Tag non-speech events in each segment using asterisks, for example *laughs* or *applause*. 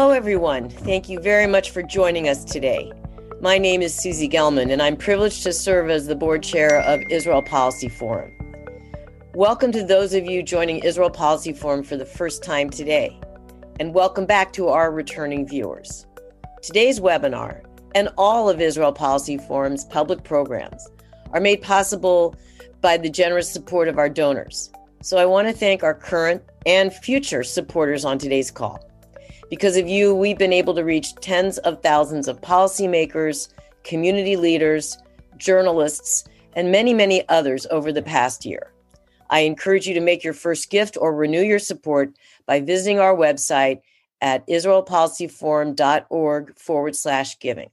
Hello, everyone. Thank you very much for joining us today. My name is Susie Gelman, and I'm privileged to serve as the board chair of Israel Policy Forum. Welcome to those of you joining Israel Policy Forum for the first time today, and welcome back to our returning viewers. Today's webinar and all of Israel Policy Forum's public programs are made possible by the generous support of our donors. So I want to thank our current and future supporters on today's call. Because of you, we've been able to reach tens of thousands of policymakers, community leaders, journalists, and many, many others over the past year. I encourage you to make your first gift or renew your support by visiting our website at israelpolicyforum.org forward slash giving.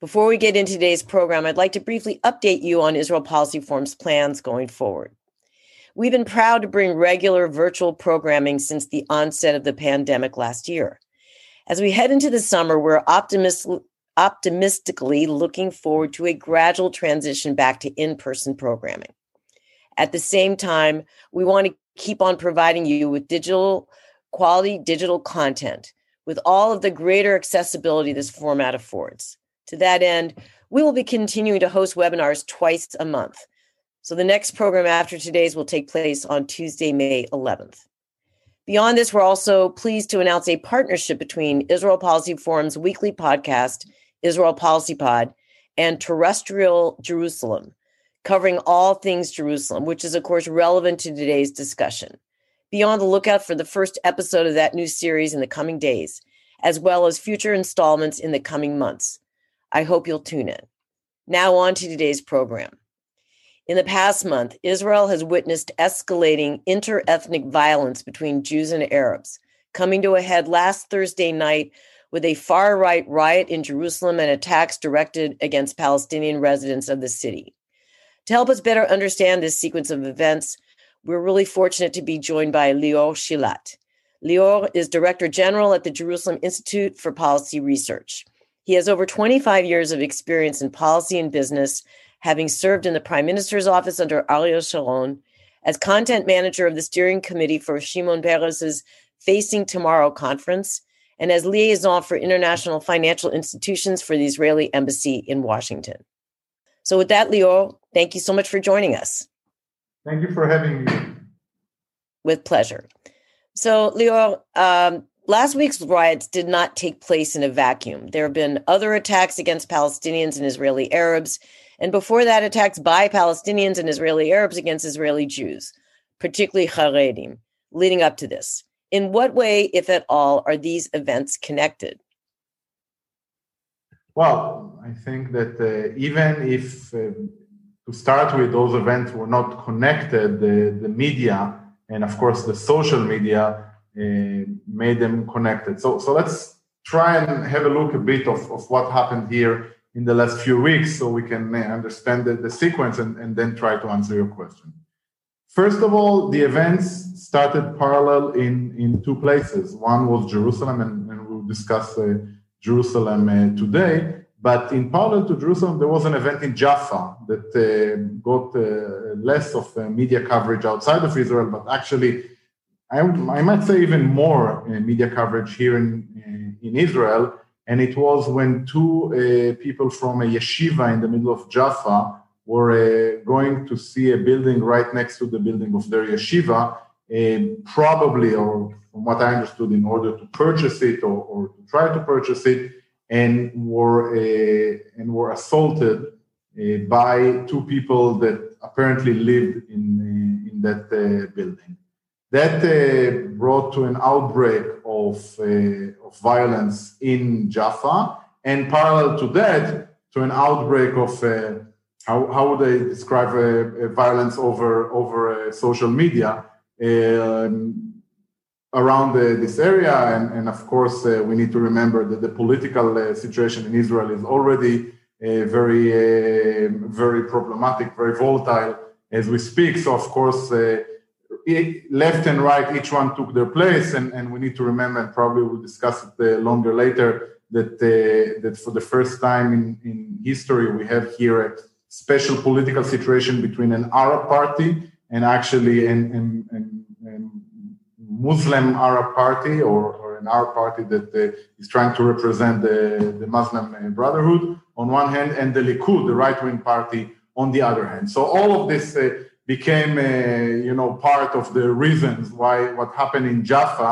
Before we get into today's program, I'd like to briefly update you on Israel Policy Forum's plans going forward. We've been proud to bring regular virtual programming since the onset of the pandemic last year. As we head into the summer, we're optimist, optimistically looking forward to a gradual transition back to in person programming. At the same time, we want to keep on providing you with digital quality digital content with all of the greater accessibility this format affords. To that end, we will be continuing to host webinars twice a month so the next program after today's will take place on Tuesday, May 11th. Beyond this, we're also pleased to announce a partnership between Israel Policy Forum's weekly podcast, Israel Policy Pod, and Terrestrial Jerusalem, covering all things Jerusalem, which is, of course, relevant to today's discussion. Be on the lookout for the first episode of that new series in the coming days, as well as future installments in the coming months. I hope you'll tune in. Now, on to today's program. In the past month, Israel has witnessed escalating inter ethnic violence between Jews and Arabs, coming to a head last Thursday night with a far right riot in Jerusalem and attacks directed against Palestinian residents of the city. To help us better understand this sequence of events, we're really fortunate to be joined by Lior Schillat. Lior is Director General at the Jerusalem Institute for Policy Research. He has over 25 years of experience in policy and business having served in the Prime Minister's office under Ariel Sharon, as content manager of the steering committee for Shimon Peres's Facing Tomorrow conference, and as liaison for international financial institutions for the Israeli embassy in Washington. So, with that, Lior, thank you so much for joining us. Thank you for having me. With pleasure. So, Lior, um, last week's riots did not take place in a vacuum. There have been other attacks against Palestinians and Israeli Arabs, and before that, attacks by Palestinians and Israeli Arabs against Israeli Jews, particularly Haredim, leading up to this. In what way, if at all, are these events connected? Well, I think that uh, even if, uh, to start with, those events were not connected, the, the media and, of course, the social media uh, made them connected. So, so let's try and have a look a bit of, of what happened here in the last few weeks so we can uh, understand the, the sequence and, and then try to answer your question. First of all, the events started parallel in, in two places. One was Jerusalem, and, and we'll discuss uh, Jerusalem uh, today. But in parallel to Jerusalem, there was an event in Jaffa that uh, got less of media coverage outside of Israel, but actually, I, I might say even more media coverage here in, in Israel and it was when two uh, people from a yeshiva in the middle of Jaffa were uh, going to see a building right next to the building of their yeshiva, uh, probably, or from what I understood, in order to purchase it or, or to try to purchase it, and were and were assaulted by two people that apparently lived in in that building. That uh, brought to an outbreak of, uh, of violence in Jaffa, and parallel to that, to an outbreak of uh, how, how would I describe uh, uh, violence over over uh, social media um, around this area, and, and of course we need to remember that the political situation in Israel is already very very problematic, very volatile as we speak. So of course left and right, each one took their place, and, and we need to remember, and probably we'll discuss it uh, longer later, that uh, that for the first time in, in history we have here a special political situation between an Arab party and actually an, an, an, an Muslim Arab party or, or an Arab party that uh, is trying to represent the, the Muslim Brotherhood on one hand, and the Likud, the right wing party, on the other hand. So all of this uh, became, uh, you know, part of the reasons why what happened in Jaffa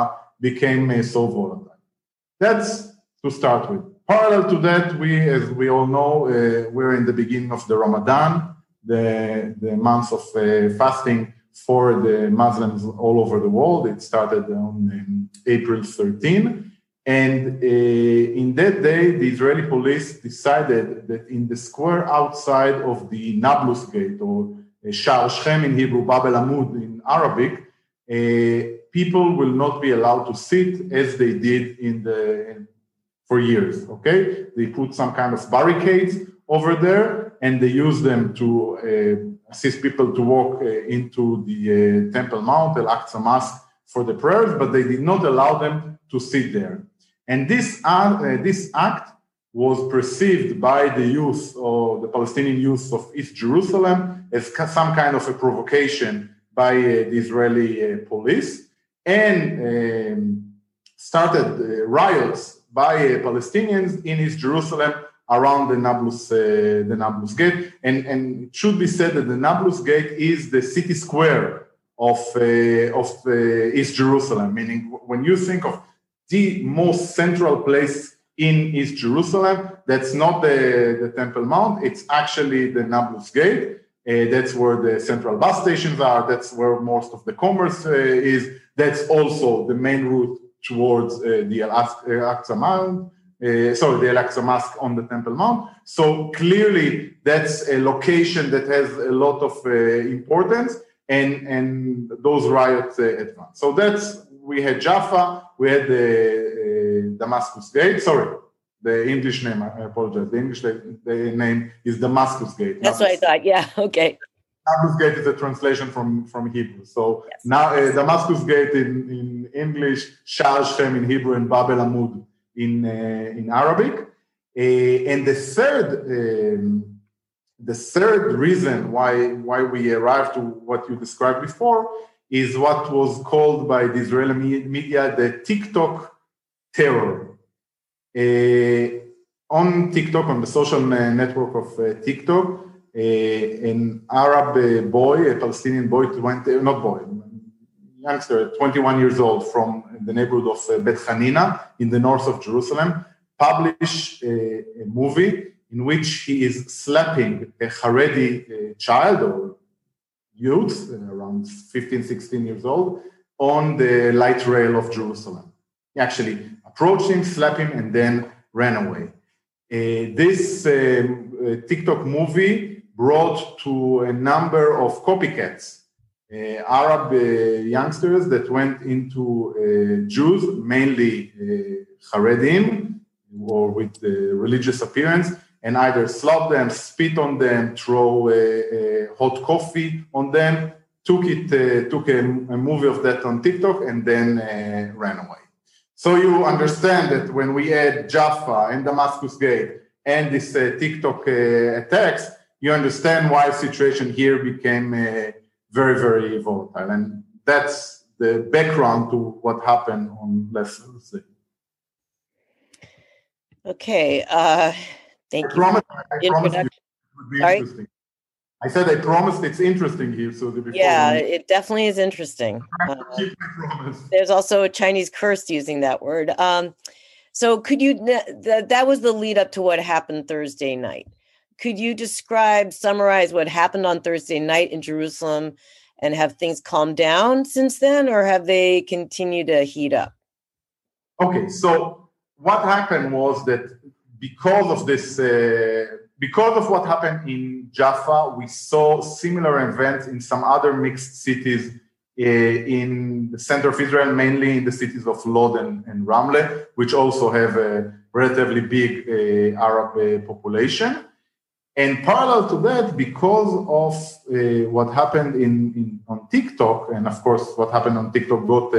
became uh, so volatile. That's to start with. Parallel to that, we, as we all know, uh, we're in the beginning of the Ramadan, the, the month of fasting for the Muslims all over the world. It started on um, April 13. And uh, in that day, the Israeli police decided that in the square outside of the Nablus Gate, or uh, Shar Shechem in Hebrew, Bab el Amud in Arabic, uh, people will not be allowed to sit as they did in the in, for years. Okay, they put some kind of barricades over there, and they use them to uh, assist people to walk uh, into the uh, Temple Mount, Al Aqsa Mosque, for the prayers, but they did not allow them to sit there. And this, uh, this act was perceived by the youth or the Palestinian youth of East Jerusalem as some kind of a provocation by uh, the Israeli uh, police and um, started uh, riots by uh, Palestinians in East Jerusalem around the Nablus, uh, the Nablus Gate. And, and it should be said that the Nablus Gate is the city square of, of East Jerusalem, meaning when you think of the most central place in East Jerusalem. That's not the, the Temple Mount, it's actually the Nablus Gate. Uh, that's where the central bus stations are. That's where most of the commerce uh, is. That's also the main route towards uh, the Al-Aqsa Mount. Uh, sorry, the Al-Aqsa Mosque on the Temple Mount. So clearly, that's a location that has a lot of uh, importance, and and those riots uh, advance. So that's we had Jaffa, we had the uh, Damascus Gate. Sorry, the English name. I apologize. The English the name is Damascus Gate. That's what I thought. Yeah. *laughs* Okay. Damascus Gate is a translation from from Hebrew. So yes. now uh, Damascus Gate in, in English, Shar Shem in Hebrew, and Bab el Amud in uh, in Arabic. Uh, and the third. Um, the third reason why why we arrived to what you described before is what was called by the Israeli media the TikTok terror. Uh, on TikTok, on the social network of uh, TikTok, uh, an Arab uh, boy, a Palestinian boy, 20, not boy, youngster, 21 years old from the neighborhood of uh, Bet Hanina in the north of Jerusalem, published a, a movie in which he is slapping a Haredi uh, child or youth, around 15, 16 years old, on the light rail of Jerusalem. He actually approached him, slapped him, and then ran away. Uh, this um, uh, TikTok movie brought to a number of copycats, uh, Arab uh, youngsters that went into uh, Jews, mainly uh, Haredim, or with religious appearance, and either slap them, spit on them, throw a hot coffee on them, took it, uh, took a, a, movie of that on TikTok, and then uh, ran away. So you understand that when we add Jaffa and Damascus Gate and this uh, TikTok attacks, you understand why the situation here became very, very volatile, and that's the background to what happened on last Thursday. Okay. Thank I you. Promise, I promise you it would be Sorry? I said I promised it's interesting here. So yeah, it definitely is interesting. Uh, there's also a Chinese curse using that word. Um, so could you that that was the lead up to what happened Thursday night. Could you describe, summarize what happened on Thursday night in Jerusalem, and have things calmed down since then, or have they continued to heat up? Okay, so what happened was that because of this. Uh, because of what happened in Jaffa, we saw similar events in some other mixed cities uh, in the center of Israel, mainly in the cities of Lod and, and Ramle, which also have a relatively big uh, Arab uh, population. And parallel to that, because of uh, what happened in, in, on TikTok, and of course what happened on TikTok got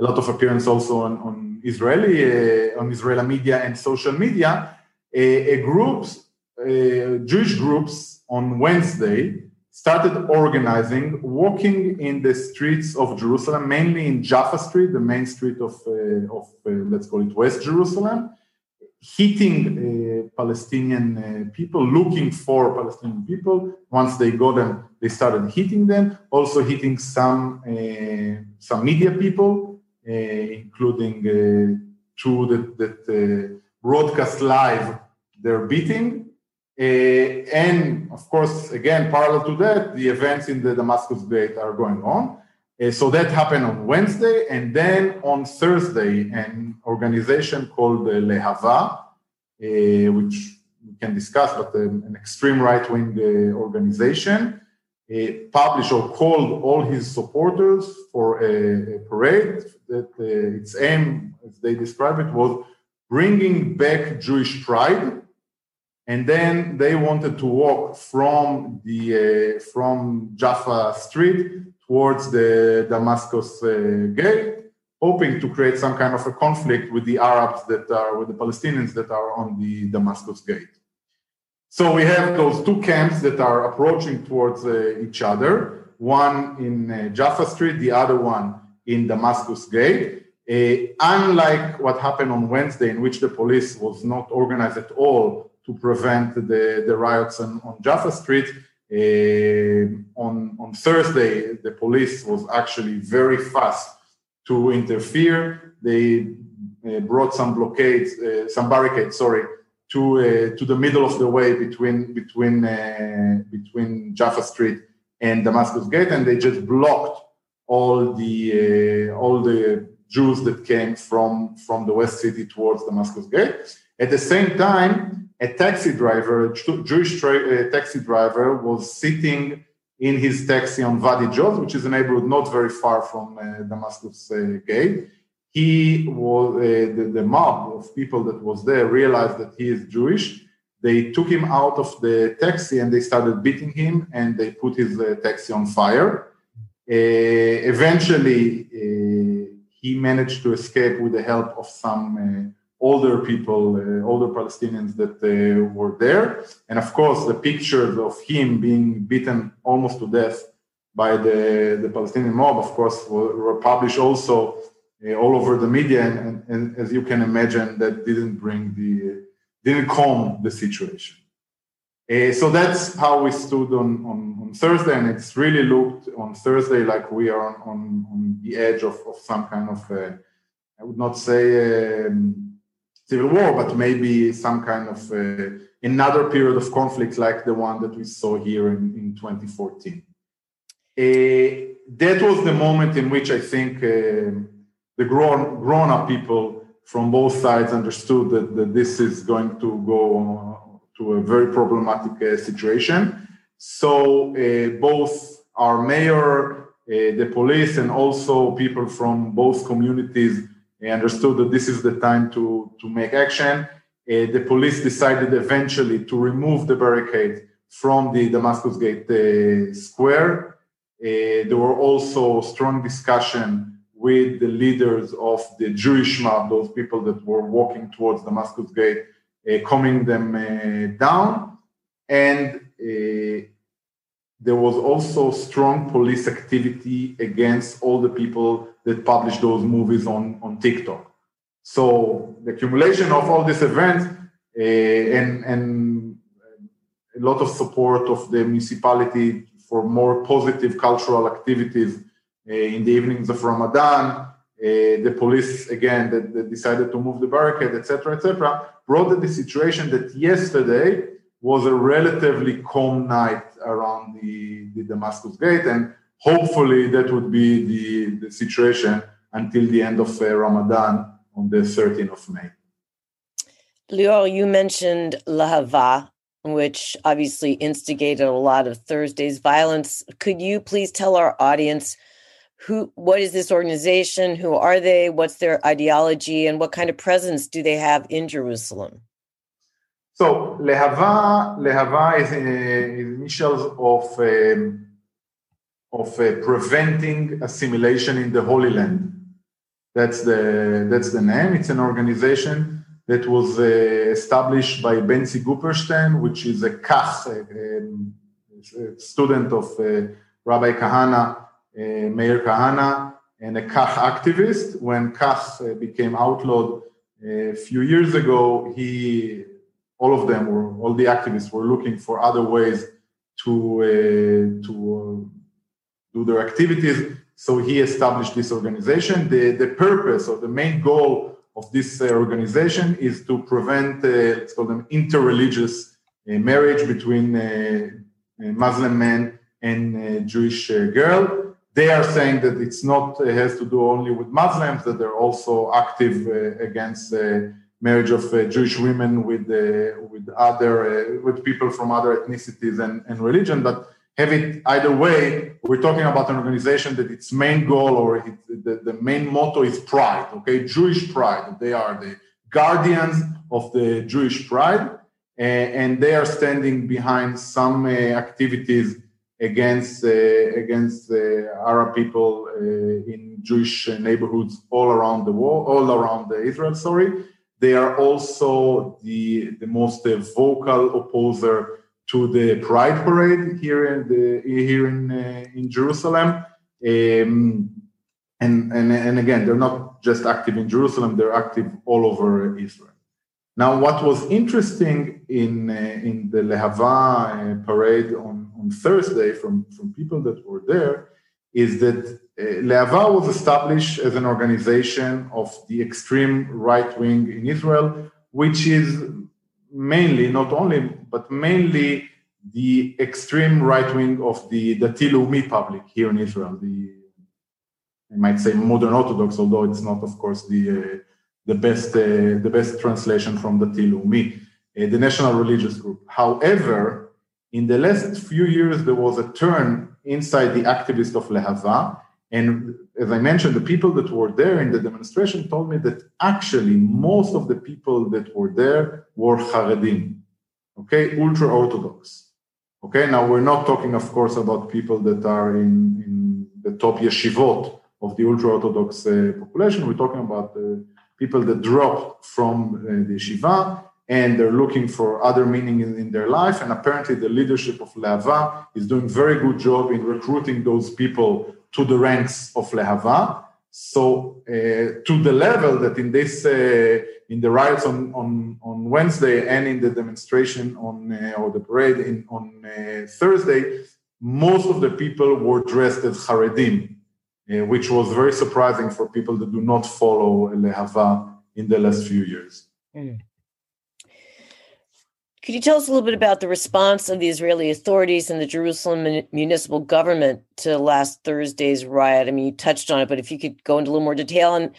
a lot of appearance also on, on Israeli uh, on Israeli media and social media, a groups uh, Jewish groups on Wednesday started organizing, walking in the streets of Jerusalem, mainly in Jaffa Street, the main street of, uh, of let's call it West Jerusalem, hitting uh, Palestinian uh, people, looking for Palestinian people. Once they got them, they started hitting them, also hitting some, uh, some media people, including two that, that broadcast live their beating. Uh, and of course, again, parallel to that, the events in the Damascus Gate are going on. Uh, so that happened on Wednesday, and then on Thursday, an organization called uh, Lehava, uh, which we can discuss, but um, an extreme right-wing uh, organization, uh, published or called all his supporters for a, a parade. That uh, its aim, as they describe it, was bringing back Jewish pride and then they wanted to walk from the uh, from Jaffa Street towards the Damascus uh, Gate, hoping to create some kind of a conflict with the Arabs that are with the Palestinians that are on the Damascus Gate. So we have those two camps that are approaching towards uh, each other, one in uh, Jaffa Street, the other one in Damascus Gate. Uh, unlike what happened on Wednesday, in which the police was not organized at all to prevent the, the riots on, on Jaffa Street. Uh, on, on Thursday, the police was actually very fast to interfere. They uh, brought some blockades, uh, some barricades, sorry, to uh, to the middle of the way between between uh, between Jaffa Street and Damascus Gate, and they just blocked all the uh, all the Jews that came from from the West City towards Damascus Gate. At the same time, a taxi driver, a Jewish tra- uh, taxi driver, was sitting in his taxi on Wadi Joz, which is a neighborhood not very far from uh, Damascus uh, Gate. He was uh, the, the mob of people that was there realized that he is Jewish. They took him out of the taxi and they started beating him and they put his uh, taxi on fire. Uh, eventually, he managed to escape with the help of some older people, uh, older Palestinians that uh, were there. And of course, the pictures of him being beaten almost to death by the, the Palestinian mob, of course, were, were published also uh, all over the media. And, and, and, as you can imagine, that didn't bring the, didn't calm the situation. Uh, so that's how we stood on, on, on, Thursday, and it's really looked on Thursday like we are on, on, on the edge of, of some kind of, uh, I would not say um, civil war, but maybe some kind of uh, another period of conflict like the one that we saw here in, in 2014. Uh, that was the moment in which I think uh, the grown, grown up people from both sides understood that, that this is going to go to a very problematic uh, situation. So uh, both our mayor, uh, the police, and also people from both communities understood that this is the time to, to make action. Uh, the police decided eventually to remove the barricade from the Damascus Gate uh, square. Uh, there were also strong discussion with the leaders of the Jewish mob, those people that were walking towards Damascus Gate, uh, calming them uh, down. And uh, there was also strong police activity against all the people that published those movies on, on TikTok. So the accumulation of all these events uh, and, and a lot of support of the municipality for more positive cultural activities in the evenings of Ramadan, uh, the police again that, that, decided to move the barricade, etc., etc., brought the situation that yesterday was a relatively calm night around the, the Damascus Gate, and hopefully that would be the, the situation until the end of uh, Ramadan on the 13th of May. Lior, you mentioned Lehava, which obviously instigated a lot of Thursday's violence. Could you please tell our audience who what is this organization? Who are they? What's their ideology and what kind of presence do they have in Jerusalem? So Lehava, Lehava is, uh, initials of um, of uh, preventing assimilation in the Holy Land. That's the that's the name. It's an organization that was uh, established by Benzi Gopstein, which is a Kach, a, a student of Rabbi Kahana, Uh, Meir Kahana, and a Kach activist. When Kach uh, became outlawed a few years ago, he, all of them were, all the activists were looking for other ways to uh, to uh, do their activities. So he established this organization. The the purpose or the main goal of this uh, organization is to prevent, let's call them interreligious marriage between Muslim men and Jewish girl they are saying that it's not it has to do only with Muslims that they're also active uh, against the marriage of uh, Jewish women with uh, with other with people from other ethnicities and, and religion. But have it either way, we're talking about an organization that its main goal or it, the, the main motto is pride. Okay, Jewish pride. They are the guardians of the Jewish pride, and they are standing behind some activities against uh, against Arab people uh, in Jewish neighborhoods all around the world, all around Israel. Sorry, they are also the the most vocal opposer to the Pride Parade here in the here in uh, in Jerusalem. Um, and, and, and again, they're not just active in Jerusalem; they're active all over Israel. Now, what was interesting in uh, in the Lehava uh, parade on on Thursday from, from people that were there is that uh, Lehava was established as an organization of the extreme right wing in Israel, which is mainly, not only, but mainly the extreme right wing of the Dati Leumi public here in Israel. The I might say modern Orthodox, although it's not, of course, the uh, the best uh, the best translation from Dati Leumi, uh, the national religious group. However, in the last few years, there was a turn inside the activists of Lehava. And as I mentioned, the people that were there in the demonstration told me that actually most of the people that were there were Haredim, okay, ultra Orthodox. Okay, now we're not talking, of course, about people that are in, in the top yeshivot of the ultra Orthodox uh, population. We're talking about uh, people that dropped from uh, the yeshiva and they're looking for other meaning in, in, their life. And apparently, the leadership of Lehava is doing very good job in recruiting those people to the ranks of Lehava. So uh, to the level that in this uh, in the riots on, on, on Wednesday and in the demonstration on uh, or the parade in, on uh, Thursday, most of the people were dressed as Haredim, uh, which was very surprising for people that do not follow Lehava in the last few years. Mm. Could you tell us a little bit about the response of the Israeli authorities and the Jerusalem municipal government to last Thursday's riot? I mean, you touched on it, but if you could go into a little more detail. And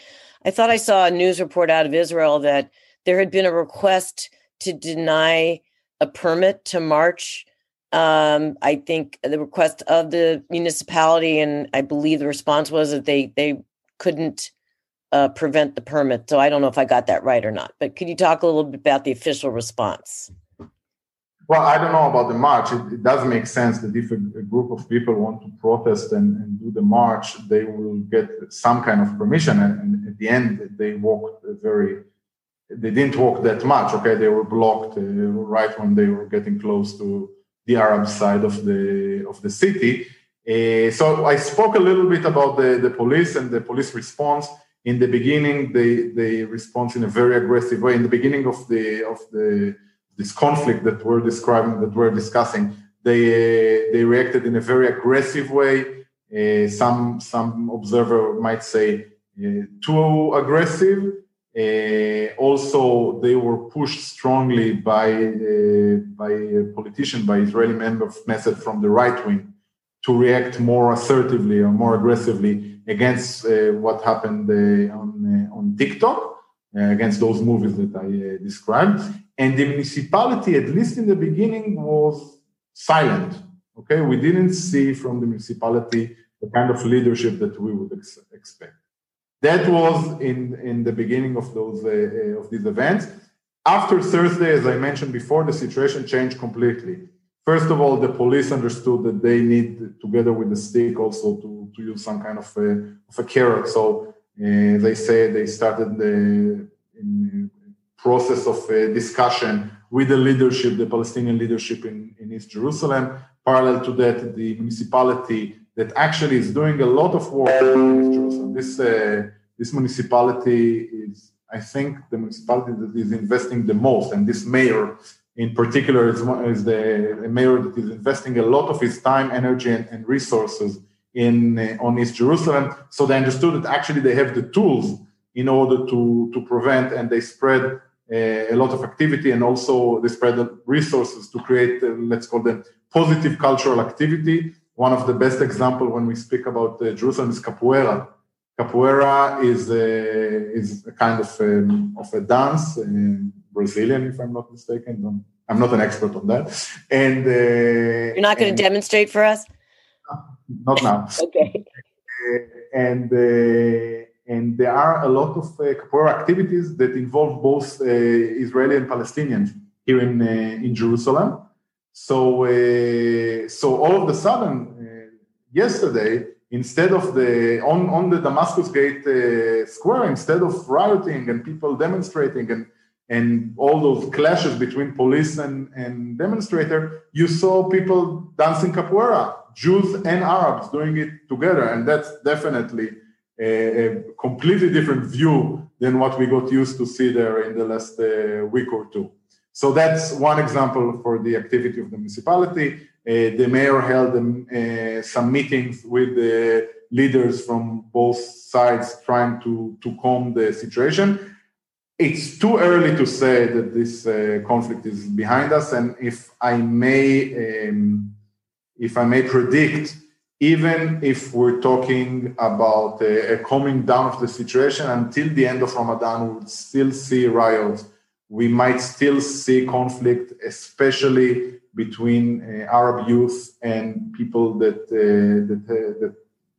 I thought I saw a news report out of Israel that there had been a request to deny a permit to march. Um, I think the request of the municipality, and I believe the response was that they they couldn't uh, prevent the permit. So I don't know if I got that right or not. But could you talk a little bit about the official response? Well, I don't know about the march. It, it does make sense that if a, a, group of people want to protest and, and, do the march, they will get some kind of permission. And, and, at the end, they walked very, they didn't walk that much. Okay, they were blocked uh, right when they were getting close to the Arab side of the of the city. Uh, so I spoke a little bit about the, the police and the police response. In the beginning, they they respond in a very aggressive way. In the beginning of the of the this conflict that we're describing, that we're discussing, they they reacted in a very aggressive way. Uh, some some observer might say uh, too aggressive. Uh, also, they were pushed strongly by uh, by a politician, by Israeli member of Knesset from the right wing, to react more assertively or more aggressively against uh, what happened on on TikTok, against those movies that I described. And the municipality, at least in the beginning, was silent. Okay, we didn't see from the municipality the kind of leadership that we would ex- expect. That was in, in the beginning of those uh, uh, of these events. After Thursday, as I mentioned before, the situation changed completely. First of all, the police understood that they need, together with the stick, also to, to use some kind of a, of a carrot. So uh, they say they started the, in process of uh, discussion with the leadership, the Palestinian leadership in, in East Jerusalem. Parallel to that, the municipality that actually is doing a lot of work in East Jerusalem. This, uh, this municipality is, I think, the municipality that is investing the most, and this mayor in particular is, is the mayor that is investing a lot of his time, energy, and, and resources in uh, on East Jerusalem. So they understood that actually they have the tools in order to, to prevent, and they spread a lot of activity, and also they spread the resources to create, uh, let's call them positive cultural activity. One of the best example when we speak about uh, Jerusalem is capoeira. Capoeira is a, is a kind of um, of a dance, uh, Brazilian, if I'm not mistaken. I'm not an expert on that. And uh, you're not going to demonstrate for us. Not now. *laughs* okay. Uh, and uh, and there are a lot of uh, capoeira activities that involve both uh, Israeli and Palestinians here in uh, in Jerusalem. So uh, so all of a sudden, yesterday, instead of the on on the Damascus Gate square, instead of rioting and people demonstrating and and all those clashes between police and, and demonstrator, you saw people dancing capoeira, Jews and Arabs doing it together. And that's definitely a, a completely different view than what we got used to see there in the last uh, week or two. So that's one example for the activity of the municipality. Uh, the mayor held um, uh, some meetings with the leaders from both sides trying to, to calm the situation it's too early to say that this uh, conflict is behind us. And if I may, um, if I may predict, even if we're talking about a, a calming down of the situation until the end of Ramadan, we would still see riots. We might still see conflict, especially between uh, Arab youth and people that uh, that, uh, that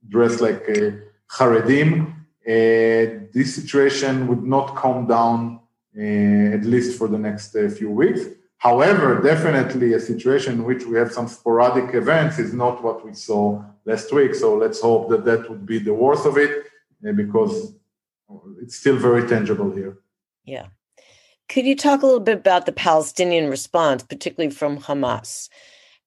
dress like uh, Haredim uh, this situation would not calm down uh, at least for the next uh, few weeks. However, definitely a situation in which we have some sporadic events is not what we saw last week. So let's hope that that would be the worst of it eh, because it's still very tangible here. Yeah. Could you talk a little bit about the Palestinian response, particularly from Hamas?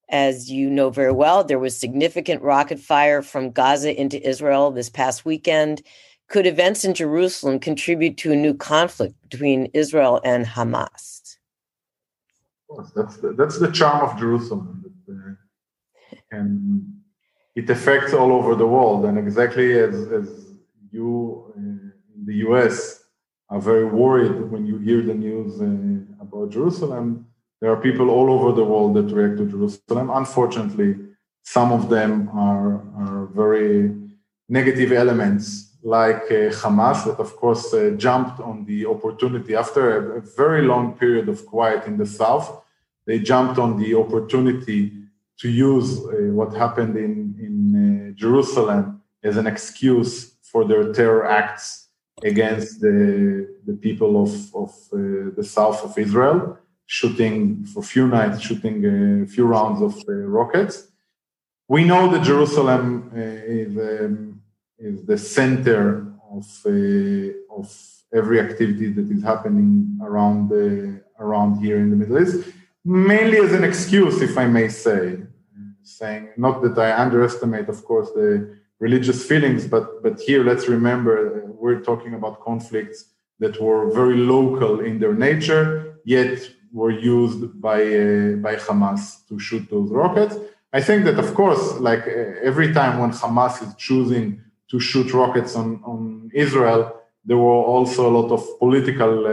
As you know very well, there was significant rocket fire from Gaza into Israel this past weekend. Could events in Jerusalem contribute to a new conflict between Israel and Hamas? Of course, that's the, that's the charm of Jerusalem. That, uh, and it affects all over the world. And exactly as, as you uh, in the US are very worried when you hear the news uh, about Jerusalem, there are people all over the world that react to Jerusalem. Unfortunately, some of them are, are very negative elements like uh, Hamas, that of course uh, jumped on the opportunity after a, a, very long period of quiet in the south. They jumped on the opportunity to use uh, what happened in, Jerusalem as an excuse for their terror acts against the, the people of, of uh, the south of Israel, shooting for a few nights, shooting a few rounds of uh, rockets. We know that Jerusalem is. Um, is the center of uh, of every activity that is happening around the around here in the Middle East, mainly as an excuse, if I may say, saying not that I underestimate, of course, the religious feelings, but but here let's remember uh, we're talking about conflicts that were very local in their nature, yet were used by uh, by Hamas to shoot those rockets. I think that, of course, like uh, every time when Hamas is choosing to shoot rockets on, on Israel. There were also a lot of political uh,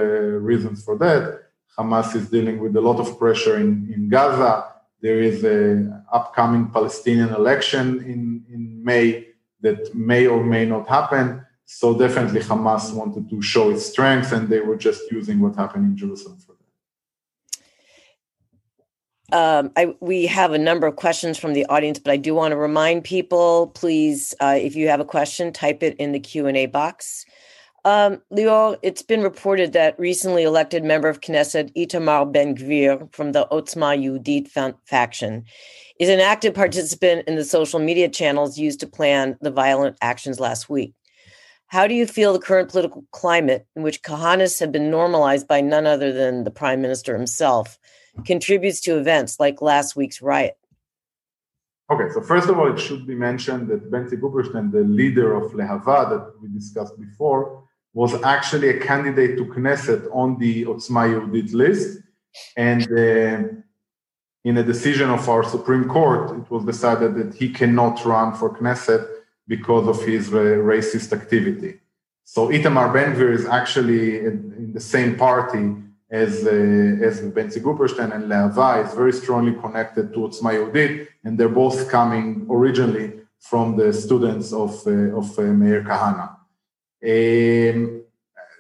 reasons for that. Hamas is dealing with a lot of pressure in, in Gaza. There is an upcoming Palestinian election in, in May that may or may not happen. So definitely Hamas wanted to show its strength and they were just using what happened in Jerusalem for um, I, we have a number of questions from the audience, but I do want to remind people, please, uh, if you have a question, type it in the Q and A box. Um, Lior, it's been reported that recently elected member of Knesset Itamar Ben Gvir from the Otzma Yehudit faction is an active participant in the social media channels used to plan the violent actions last week. How do you feel the current political climate, in which Kahanists have been normalized by none other than the prime minister himself, contributes to events like last week's riot? Okay, so first of all, it should be mentioned that Benzi Gopstein, the leader of Lehava that we discussed before, was actually a candidate to Knesset on the Otzma Yehudit list. And uh, in a decision of our Supreme Court, it was decided that he cannot run for Knesset because of his uh, racist activity. So Itamar Ben-Gvir is actually in, in, the same party as, uh, as Benzi Gopstein and Lehava is very strongly connected to Otzma Yehudit, and they're both coming originally from the students of, uh, of uh, Meir Kahana. Um,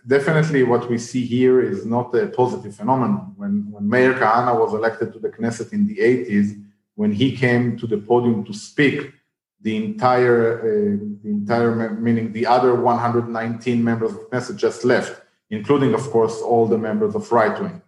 definitely what we see here is not a positive phenomenon. When, when Meir Kahana was elected to the Knesset in the 80s, when he came to the podium to speak, the entire, uh, the entire, meaning the other 119 members of Knesset just left, including, of course, all the members of right wing.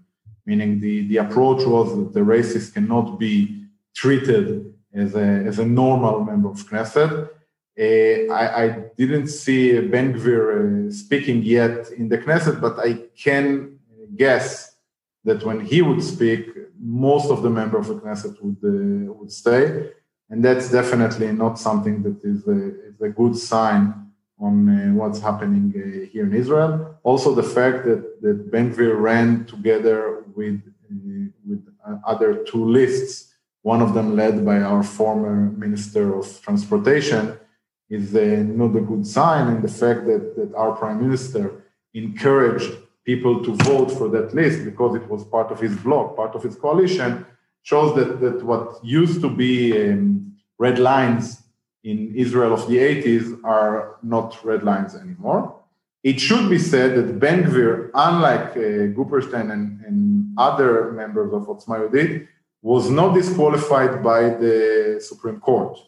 Meaning the, the approach was that the racists cannot be treated as a, as a normal member of Knesset. Uh, I, I, didn't see Ben Gvir uh, speaking yet in the Knesset, but I can guess that when he would speak, most of the members of the Knesset would uh, would stay, and that's definitely not something that is a, is a good sign on uh, what's happening uh, here in Israel. Also, the fact that that Ben Gvir ran together with uh, with other two lists, one of them led by our former Minister of Transportation is not a good sign. And the fact that, that our prime minister encouraged people to vote for that list because it was part of his bloc, part of his coalition, shows that, that what used to be um, red lines in Israel of the 80s are not red lines anymore. It should be said that Ben Gvir, unlike uh, Gopstein and, and other members of Otzma Yehudit, was not disqualified by the Supreme Court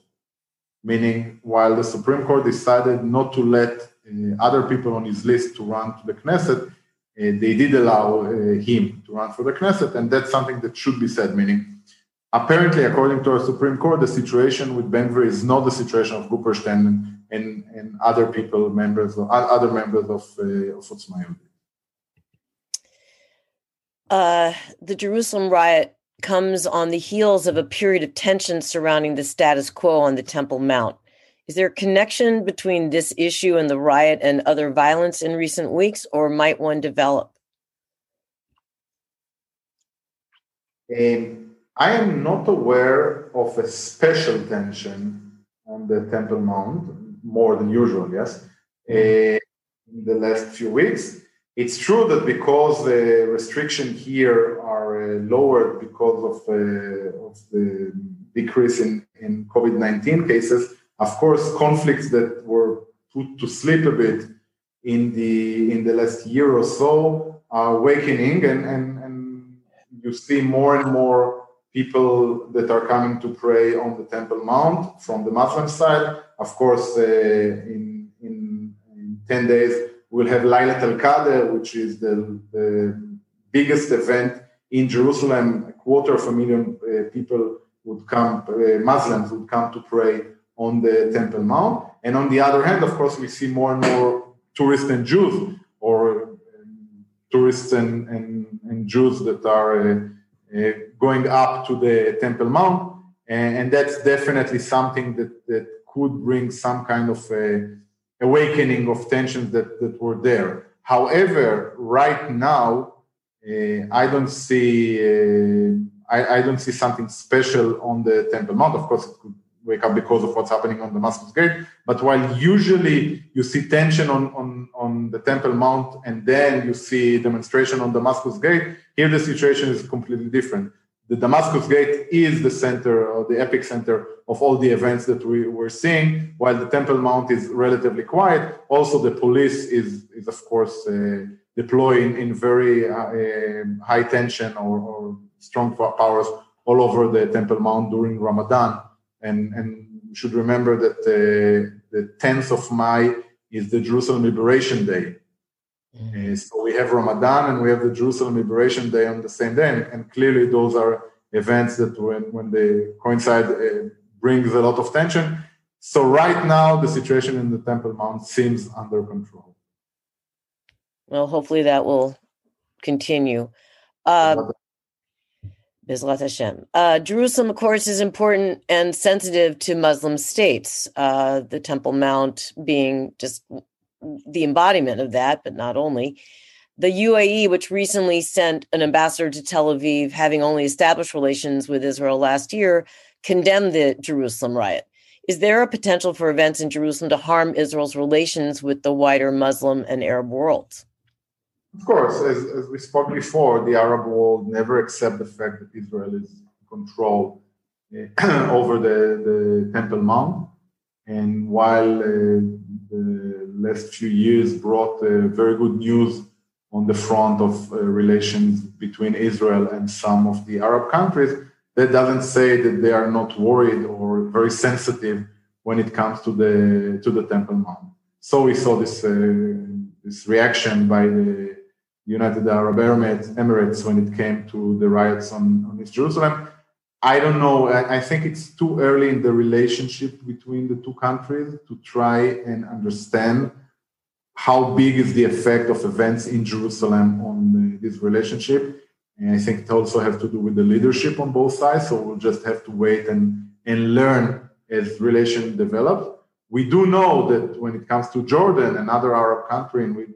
meaning while the Supreme Court decided not to let uh, other people on his list to run to the Knesset, uh, they did allow uh, him to run for the Knesset, and that's something that should be said. Meaning, apparently, according to our Supreme Court, the situation with Ben is not the situation of Gopstein and, and, other people, members, of, other members of uh, of uh, the Jerusalem riot comes on the heels of a period of tension surrounding the status quo on the Temple Mount. Is there a connection between this issue and the riot and other violence in recent weeks, or might one develop? Um, I am not aware of a special tension on the Temple Mount, more than usual, yes, uh, in the last few weeks. It's true that because the restriction here are uh, lowered because of, uh, of the decrease in, in COVID-19 cases, of course, conflicts that were put to sleep a bit in the in the last year or so are awakening, and, and, and you see more and more people that are coming to pray on the Temple Mount from the Muslim side. Of course, uh, in, in, in 10 days, We'll have Lailat al Qadr, which is the, the, biggest event in Jerusalem. A quarter of a million uh, people would come, uh, Muslims would come to pray on the Temple Mount. And on the other hand, of course, we see more and more tourists and Jews, or um, tourists and, and, and, Jews that are uh, uh, going up to the Temple Mount. And, and, that's definitely something that, that could bring some kind of awakening of tensions that, that were there. However, right now, uh, I don't see uh, I, I, don't see something special on the Temple Mount. Of course, it could wake up because of what's happening on the Damascus Gate. But while usually you see tension on, on, on the Temple Mount and then you see demonstration on the Damascus Gate, here the situation is completely different the Damascus Gate is the center or the epicenter of all the events that we were seeing, while the Temple Mount is relatively quiet. Also, the police is, is of course, uh, deploying in very uh, high tension or, or, strong powers all over the Temple Mount during Ramadan. And, and we should remember that uh, the 10th of May is the Jerusalem Liberation Day. Mm-hmm. Uh, so we have Ramadan and we have the Jerusalem Liberation Day on the same day, and, and clearly those are events that when when they coincide uh, brings a lot of tension. So right now, the situation in the Temple Mount seems under control. Well, hopefully that will continue. Uh, Bizrat Hashem. Uh, Jerusalem, of course, is important and sensitive to Muslim states. Uh, the Temple Mount being just the embodiment of that, but not only. The UAE, which recently sent an ambassador to Tel Aviv, having only established relations with Israel last year, condemned the Jerusalem riot. Is there a potential for events in Jerusalem to harm Israel's relations with the wider Muslim and Arab worlds? Of course, as, as we spoke before, the Arab world never accept the fact that Israel is in control uh, *clears throat* over the, the Temple Mount. And while uh, the last few years brought uh, very good news on the front of uh, relations between Israel and some of the Arab countries, that doesn't say that they are not worried or very sensitive when it comes to the to the Temple Mount. So we saw this uh, this reaction by the United Arab Emirates, Emirates when it came to the riots on, on East Jerusalem. I don't know. I, think it's too early in the relationship between the two countries to try and understand how big is the effect of events in Jerusalem on the, this relationship and I think it also has to do with the leadership on both sides. So we'll just have to wait and, and learn as relation develops. We do know that when it comes to Jordan, another Arab country in which,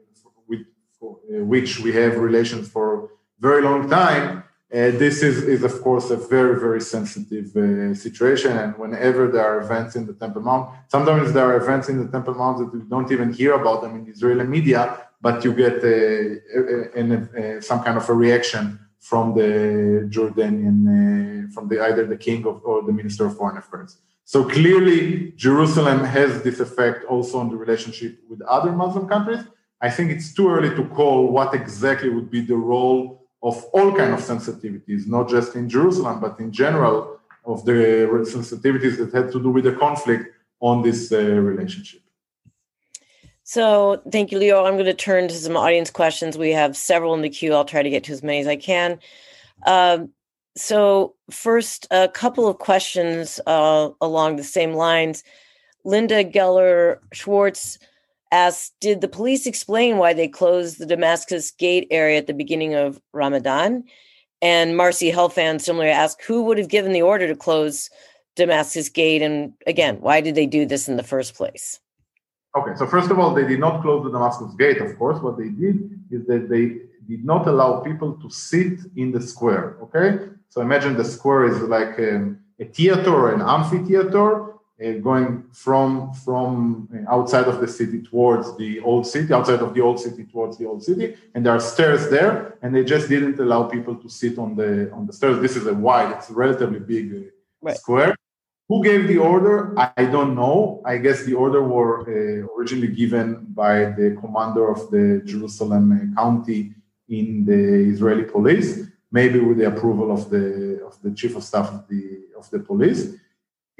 with, uh, which we have relations for a very long time, uh, this is, is, of course, a very, very sensitive uh, situation. And whenever there are events in the Temple Mount, sometimes there are events in the Temple Mount that you don't even hear about them in Israeli media, but you get uh, some kind of a reaction from the Jordanian, uh, from the either the king of, or the minister of foreign affairs. So clearly, Jerusalem has this effect also on the relationship with other Muslim countries. I think it's too early to call what exactly would be the role of all kind of sensitivities, not just in Jerusalem, but in general of the sensitivities that had to do with the conflict on this uh, relationship. So thank you, Lior. I'm going to turn to some audience questions. We have several in the queue. I'll try to get to as many as I can. Um, so first, a couple of questions uh, along the same lines. Linda Geller Schwartz asked, "Did the police explain why they closed the Damascus Gate area at the beginning of Ramadan?" And Marcy Helfand similarly asked, "Who would have given the order to close Damascus Gate? And again, why did they do this in the first place?" Okay, so first of all, they did not close the Damascus gate, of course. What they did is that they did not allow people to sit in the square. Okay, so imagine the square is like a, um, a theater or an amphitheater going from from uh, outside of the city towards the old city, outside of the old city towards the old city, and there are stairs there, and they just didn't allow people to sit on the on the stairs. This is a wide, it's a relatively big uh, right. square, who gave the order? I don't know. I guess the order were uh, originally given by the commander of the Jerusalem uh, county in the Israeli police, maybe with the approval of the of the chief of staff of the of the police.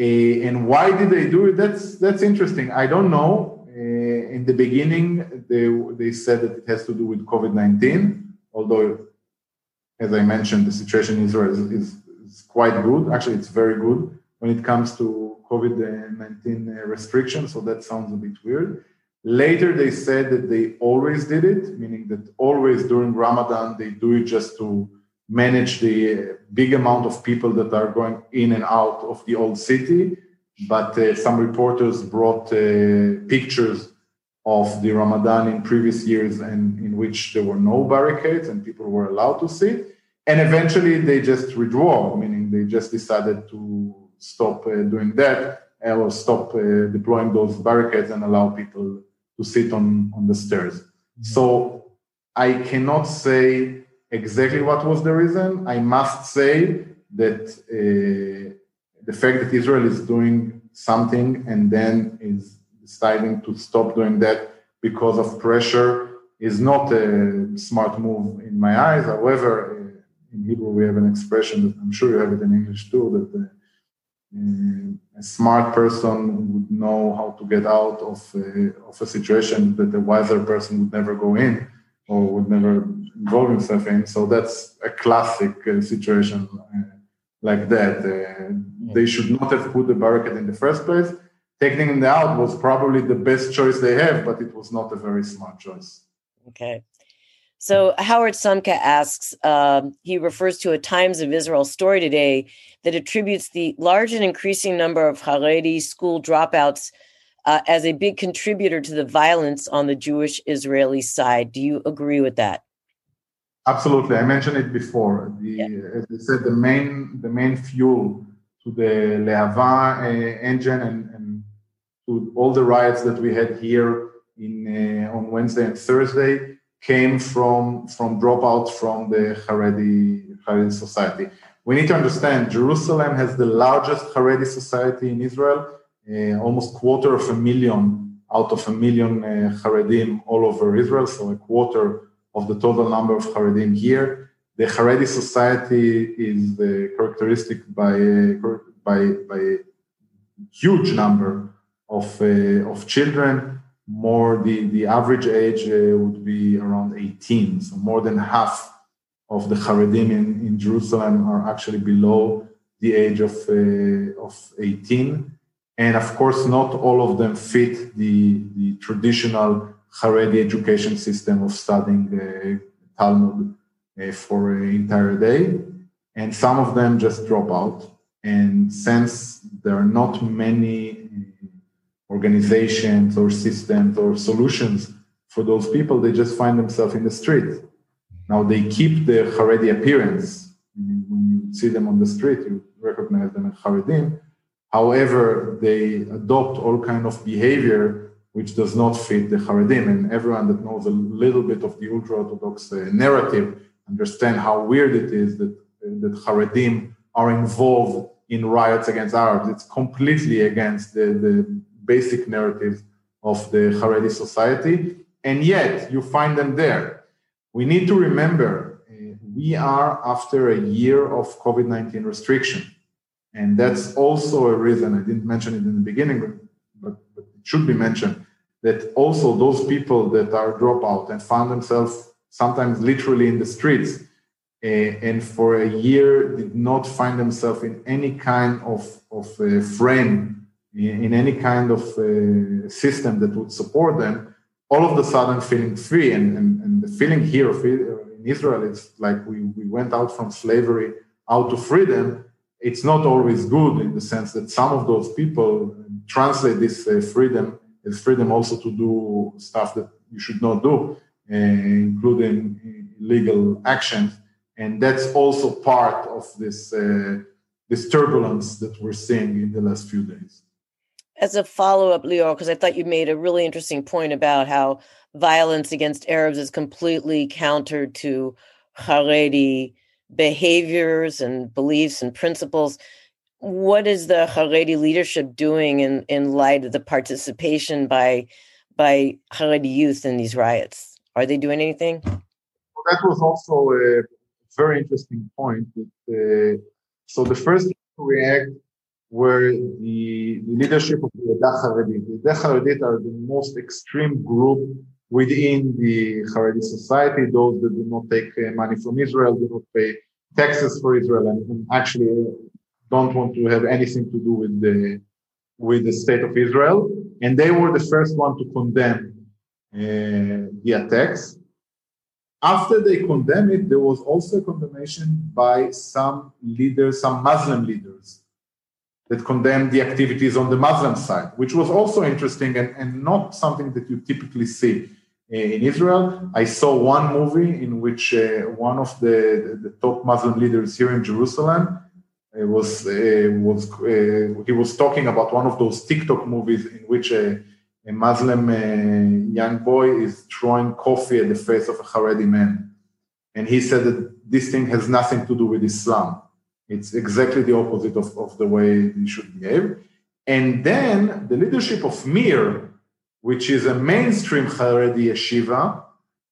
Uh, and why did they do it? That's that's interesting. I don't know. Uh, in the beginning, they they said that it has to do with COVID nineteen, although, as I mentioned, the situation in Israel is, is, is quite good. Actually, it's very good when it comes to COVID 19 restrictions. So that sounds a bit weird. Later, they said that they always did it, meaning that always during Ramadan, they do it just to manage the big amount of people that are going in and out of the old city. But uh, some reporters brought uh, pictures of the Ramadan in previous years and in which there were no barricades and people were allowed to sit. And eventually they just withdrew, meaning they just decided to stop uh, doing that or stop uh, deploying those barricades and allow people to sit on, on the stairs. Mm-hmm. So I cannot say exactly what was the reason. I must say that uh, the fact that Israel is doing something and then is deciding to stop doing that because of pressure is not a smart move in my eyes. However, in Hebrew we have an expression that I'm sure you have it in English too that uh, a smart person would know how to get out of a, of a situation that a wiser person would never go in or would never involve himself in. So that's a classic uh, situation uh, like that. Uh, they should not have put the barricade in the first place. taking them out was probably the best choice they have, but it was not a very smart choice. Okay. So Howard Sumka asks, uh, he refers to a Times of Israel story today that attributes the large and increasing number of Haredi school dropouts uh, as a big contributor to the violence on the Jewish Israeli side. Do you agree with that? Absolutely. I mentioned it before. The, yeah. As I said, the main the main fuel to the Lehava uh, engine and, and to all the riots that we had here in uh, on Wednesday and Thursday came from from dropouts from the Haredi Haredi society. We need to understand Jerusalem has the largest Haredi society in Israel, uh, almost quarter of a million out of a million uh, Haredim all over Israel, so a quarter of the total number of Haredim here. The Haredi society is uh, characteristic by, uh, by, by a huge number of, uh, of children. More the, the average age uh, would be around 18, so more than half of the Haredim in, in Jerusalem are actually below the age of, uh, of 18. And of course, not all of them fit the, the traditional Haredi education system of studying uh, Talmud uh, for an entire day. And some of them just drop out. And since there are not many uh, organizations or systems or solutions for those people, they just find themselves in the street. Now they keep the Haredi appearance. When you see them on the street, you recognize them as Haredim. However, they adopt all kind of behavior which does not fit the Haredim. And everyone that knows a little bit of the ultra-Orthodox uh, narrative understand how weird it is that, uh, that Haredim are involved in riots against Arabs. It's completely against the, the basic narrative of the Haredi society. And yet you find them there. We need to remember uh, we are after a year of COVID 19 restriction. And that's also a reason, I didn't mention it in the beginning, should be mentioned that also those people that are dropout and found themselves sometimes literally in the streets uh, and for a year did not find themselves in any kind of, of uh, frame, in, any kind of uh, system that would support them, all of a sudden feeling free. And, and, and the feeling here of, in Israel is like we, we went out from slavery out to freedom. It's not always good in the sense that some of those people translate this uh, freedom as freedom also to do stuff that you should not do, uh, including legal actions. And that's also part of this, uh, this turbulence that we're seeing in the last few days. As a follow up, Lior, because I thought you made a really interesting point about how violence against Arabs is completely counter to Haredi behaviors and beliefs and principles what is the Haredi leadership doing in, in light of the participation by by Haredi youth in these riots? Are they doing anything? Well, that was also a very interesting point. That, uh, so the first to react were the, leadership of the Eda Haredi. The Eda Haredi are the most extreme group within the Haredi society, those that do not take uh, money from Israel, do not pay taxes for Israel, and, and actually don't want to have anything to do with the with the state of Israel, and they were the first one to condemn uh, the attacks. After they condemned it, there was also a condemnation by some leaders, some Muslim leaders, that condemned the activities on the Muslim side, which was also interesting and, and not something that you typically see uh, in Israel. I saw one movie in which uh, one of the, the, the top Muslim leaders here in Jerusalem it was was uh, he was talking about one of those TikTok movies in which a, a Muslim uh, young boy is throwing coffee at the face of a Haredi man, and he said that this thing has nothing to do with Islam. It's exactly the opposite of, of the way you should behave. And then the leadership of Mir, which is a mainstream Haredi yeshiva,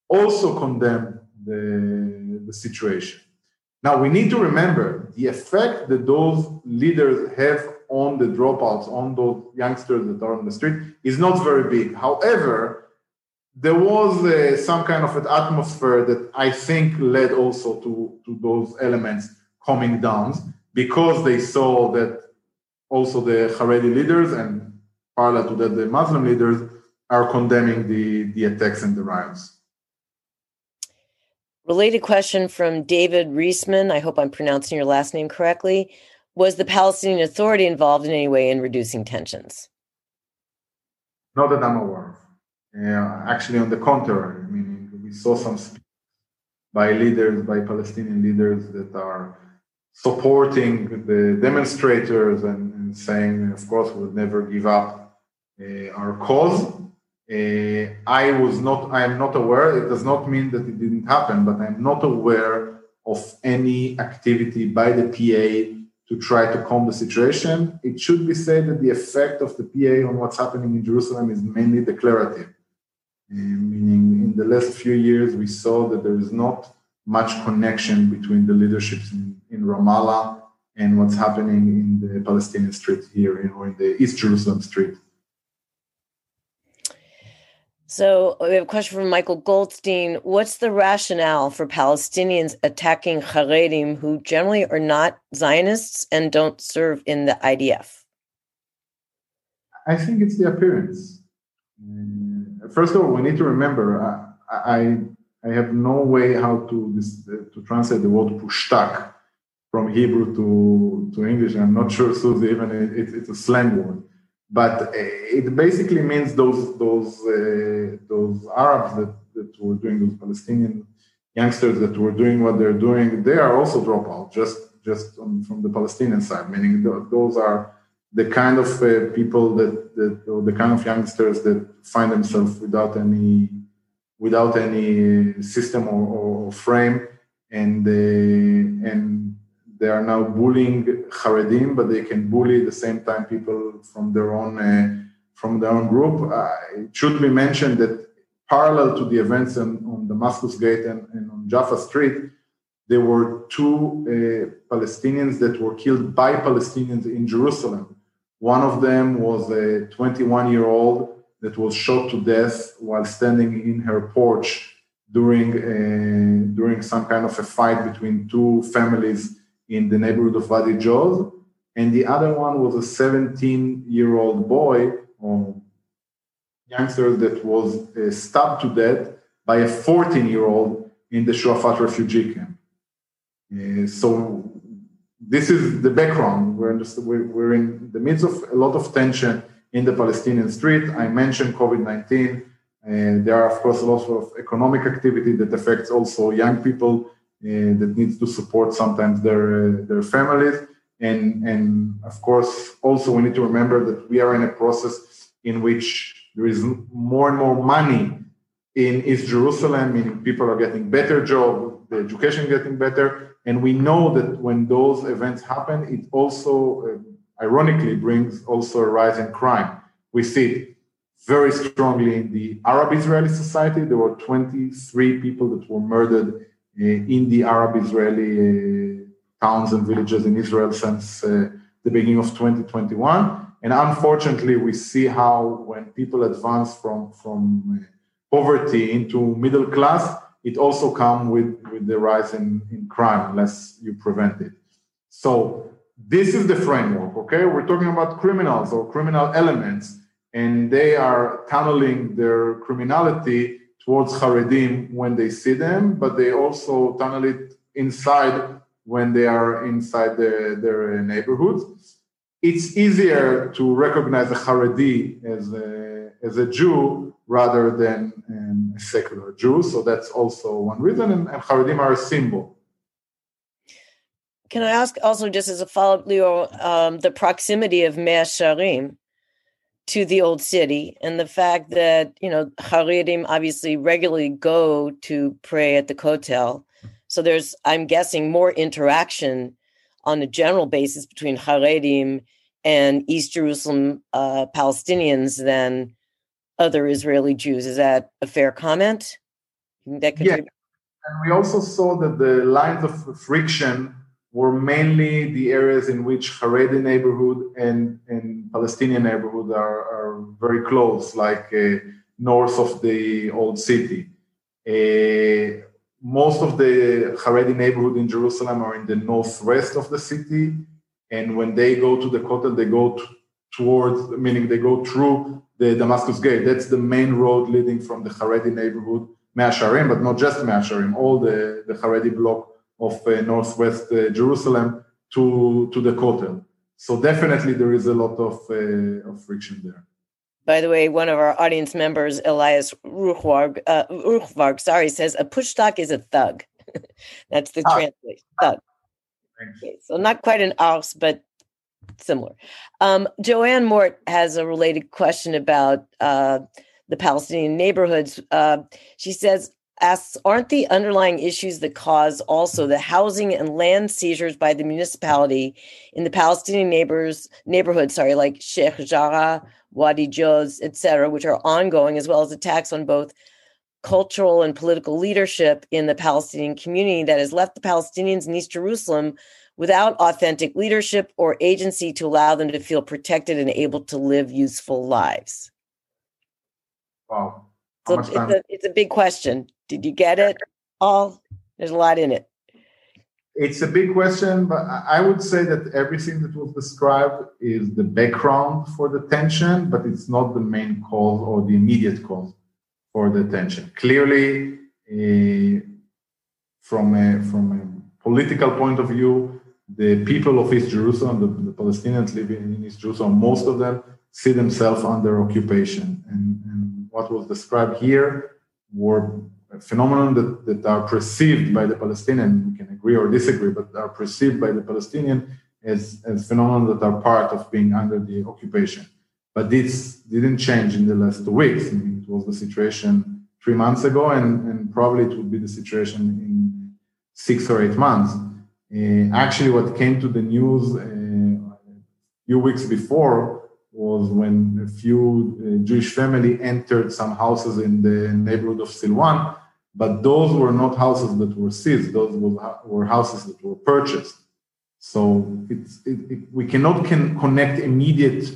also condemned the, the situation. Now we need to remember the effect that those leaders have on the dropouts, on those youngsters that are on the street, is not very big. However, there was uh, some kind of an atmosphere that I think led also to, to those elements coming down because they saw that also the Haredi leaders and parallel to that, the Muslim leaders are condemning the, the attacks and the riots. Related question from David Reisman. I hope I'm pronouncing your last name correctly. Was the Palestinian Authority involved in any way in reducing tensions? Not that I'm aware of. Yeah, actually, on the contrary, meaning we saw some speech by leaders, by Palestinian leaders that are supporting the demonstrators and, and saying, of course, we would never give up uh, our cause. Uh, I was not, I am not aware. It does not mean that it didn't happen, but I'm not aware of any activity by the PA to try to calm the situation. It should be said that the effect of the PA on what's happening in Jerusalem is mainly declarative meaning in the last few years we saw that there is not much connection between the leaderships in, in Ramallah and what's happening in the Palestinian street here or in the East Jerusalem street. So uh, we have a question from Michael Goldstein. What's the rationale for Palestinians attacking Haredim who generally are not Zionists and don't serve in the IDF? I think it's the appearance uh, first of all, we need to remember uh, I, I, I have no way how to this, to translate the word pushtak from Hebrew to, to English. I'm not sure, *laughs* Susie, even it, it's a slang word, but it basically means those those uh, those Arabs that, that were doing those Palestinian youngsters that were doing what they're doing. They are also dropout, just just on, from the Palestinian side, meaning those are the kind of uh, people that, that or the kind of youngsters that find themselves without any without any system or, or frame and uh, and they are now bullying Haredim, but they can bully at the same time people from their own uh, from their own group. Uh, it should be mentioned that parallel to the events on, on Damascus Gate and, and, on Jaffa Street, there were two uh, Palestinians that were killed by Palestinians in Jerusalem. One of them was a 21 year old that was shot to death while standing in her porch during, a, during some kind of a fight between two families in the neighborhood of Wadi Joz. And the other one was a 17 year old boy or youngster that was uh, stabbed to death by a 14 year old in the Shuafat refugee camp. Uh, so this is the background. We're, we're in the midst of a lot of tension in the Palestinian street. I mentioned COVID 19. And there are, of course, a lot of economic activity that affects also young people uh, that needs to support sometimes their uh, their families. And, and of course, also we need to remember that we are in a process in which there is more and more money in East Jerusalem, meaning people are getting better jobs, the education getting better, and we know that when those events happen, it also, uh, ironically, brings also a rise in crime. We see it very strongly in the Arab Israeli society. There were 23 people that were murdered uh, in the Arab Israeli uh, towns and villages in Israel since uh, the beginning of 2021. And unfortunately, we see how when people advance from, from uh, poverty into middle class, it also comes with, with the rise in, in crime unless you prevent it. So this is the framework, okay? We're talking about criminals or criminal elements, and they are tunneling their criminality towards Haredim when they see them, but they also tunnel it inside when they are inside their, their neighborhoods. It's easier to recognize a Haredi as a, as a Jew rather than um, a secular Jew. So that's also one reason. And, and Haredim are a symbol. Can I ask also, just as a follow up, Lior, um, the proximity of Mea Shearim to the old city and the fact that, you know, Haredim obviously regularly go to pray at the Kotel. So there's, I'm guessing, more interaction on a general basis between Haredim and East Jerusalem uh, Palestinians than other Israeli Jews. Is that a fair comment? That yeah. And we also saw that the lines of friction were mainly the areas in which Haredi neighborhood and, and Palestinian neighborhood are, are very close, like uh, north of the old city. Uh, most of the Haredi neighborhood in Jerusalem are in the northwest of the city. And when they go to the Kotel, they go to, towards, meaning they go through the Damascus Gate. That's the main road leading from the Haredi neighborhood, Mea Shearim, but not just Mea Shearim, all the, the Haredi block of uh, northwest uh, Jerusalem to, to the Kotel. So definitely there is a lot of, uh, of friction there. By the way, one of our audience members, Elias Ruchvarg, uh, sorry, says a pushtak is a thug. *laughs* That's the ah. translation. Thug. Okay, so not quite an ox, but similar. Um, Joanne Mort has a related question about uh, the Palestinian neighborhoods. Uh, she says, asks, aren't the underlying issues that cause also the housing and land seizures by the municipality in the Palestinian neighbors neighborhoods, sorry, like Sheikh Jarrah, Wadi Joz, etc., which are ongoing, as well as attacks on both cultural and political leadership in the Palestinian community that has left the Palestinians in East Jerusalem without authentic leadership or agency to allow them to feel protected and able to live useful lives? Wow. It's, a, it's a big question. Did you get it all? There's a lot in it. It's a big question, but I would say that everything that was described is the background for the tension, but it's not the main cause or the immediate cause for the tension. Clearly, uh, from a, from a political point of view, the people of East Jerusalem, the, the, Palestinians living in East Jerusalem, most of them see themselves under occupation. And what was described here were phenomena that, that are perceived by the Palestinian, we can agree or disagree, but are perceived by the Palestinian as, as phenomena that are part of being under the occupation. But this didn't change in the last two weeks. I mean, it was the situation three months ago, and, and probably it would be the situation in six or eight months. Uh, actually, what came to the news uh, a few weeks before was when a few uh, Jewish family entered some houses in the neighborhood of Silwan, but those were not houses that were seized; those were houses that were purchased. So it, it, we cannot can connect immediate,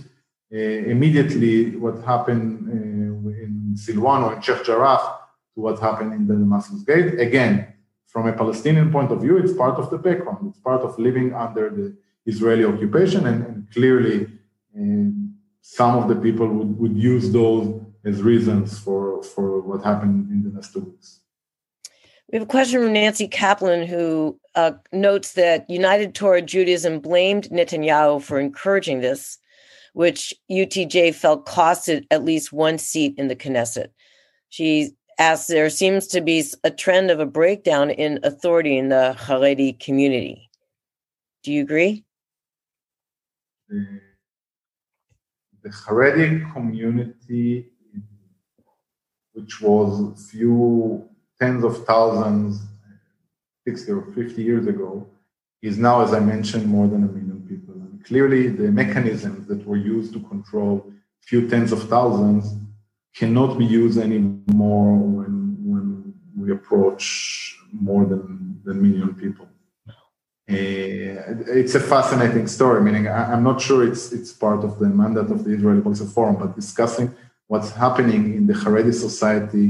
uh, immediately what happened uh, in Silwan or in Sheikh Jarrah to what happened in the Damascus Gate. Again, from a Palestinian point of view, it's part of the background. It's part of living under the Israeli occupation, and, and clearly, um, some of the people would, would use those as reasons for, for what happened in the last two weeks. We have a question from Nancy Kaplan, who uh, notes that United Torah Judaism blamed Netanyahu for encouraging this, which UTJ felt costed at least one seat in the Knesset. She asks, there seems to be a trend of a breakdown in authority in the Haredi community. Do you agree? The, the Haredi community, which was few tens of thousands 60 or 50 years ago is now, as I mentioned, more than a million people. And clearly, the mechanisms that were used to control few tens of thousands cannot be used anymore when, when we approach more than a million people. Uh, it's a fascinating story, meaning I, am not sure it's, it's part of the mandate of the Israeli Policy Forum, but discussing what's happening in the Haredi society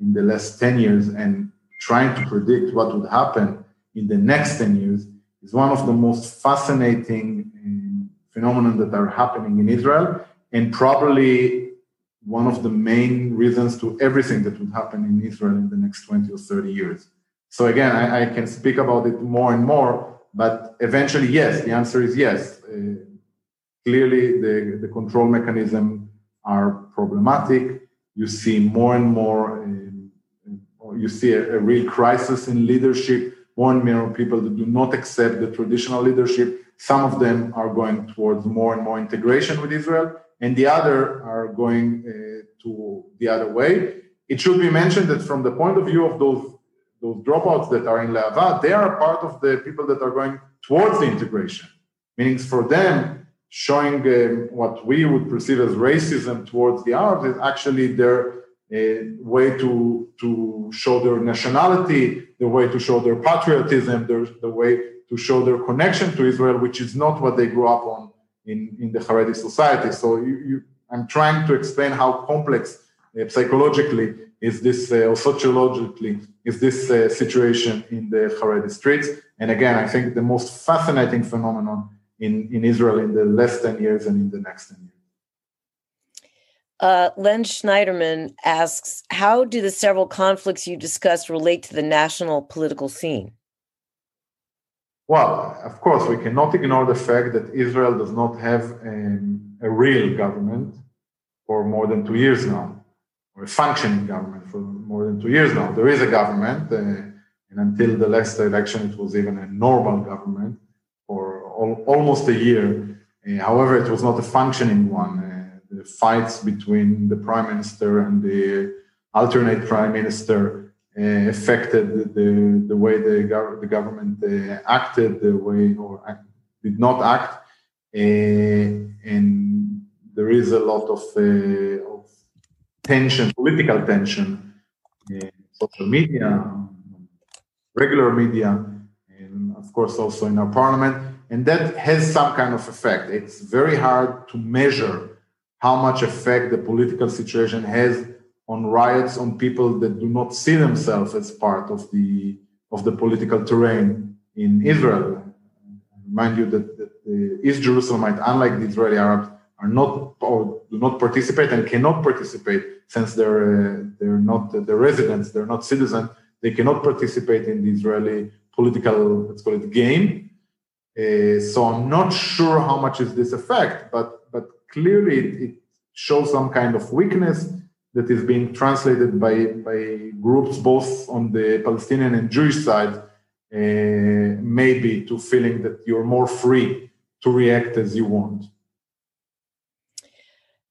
in the last 10 years and trying to predict what would happen in the next 10 years is one of the most fascinating um, phenomena that are happening in Israel and probably one of the main reasons to everything that would happen in Israel in the next 20 or 30 years. So again, I, I can speak about it more and more, but eventually, yes, the answer is yes. Uh, clearly, the, the control mechanisms are problematic. You see more and more uh, you see a, a, real crisis in leadership. More and more people that do not accept the traditional leadership. Some of them are going towards more and more integration with Israel, and the other are going uh, to the other way. It should be mentioned that from the point of view of those those dropouts that are in Lehava, they are part of the people that are going towards the integration. Meaning for them, showing um, what we would perceive as racism towards the Arabs is actually their a way to, to show their nationality, the way to show their patriotism, the, the way to show their connection to Israel, which is not what they grew up on in, in the Haredi society. So you, you, I'm trying to explain how complex uh, psychologically is this, uh, or sociologically, is this uh, situation in the Haredi streets. And again, I think the most fascinating phenomenon in, in Israel in the last 10 years and in the next 10 years. Uh, Len Schneiderman asks How do the several conflicts you discussed relate to the national political scene? Well, of course, we cannot ignore the fact that Israel does not have um, a real government for more than two years now, or a functioning government for more than two years now. There is a government, uh, and until the last election, it was even a normal government for almost a year. Uh, however, it was not a functioning one. Uh, the fights between the prime minister and the alternate prime minister uh, affected the, the way the, gov- the government uh, acted, the way or act, did not act, and there is a lot of tension, political tension, social media, regular media, and of course also in our parliament, and that has some kind of effect. It's very hard to measure how much effect the political situation has on riots on people that do not see themselves as part of the of the political terrain in Israel. I remind you that, that the East Jerusalemites, unlike the Israeli Arabs, are not or do not participate and cannot participate since they're uh, they're not uh, the residents, they're not citizens. They cannot participate in the Israeli political let's call it game. Uh, so I'm not sure how much is this effect, but but clearly it, it shows some kind of weakness that is being translated by, by groups both on the Palestinian and Jewish side, uh, maybe to feeling that you're more free to react as you want.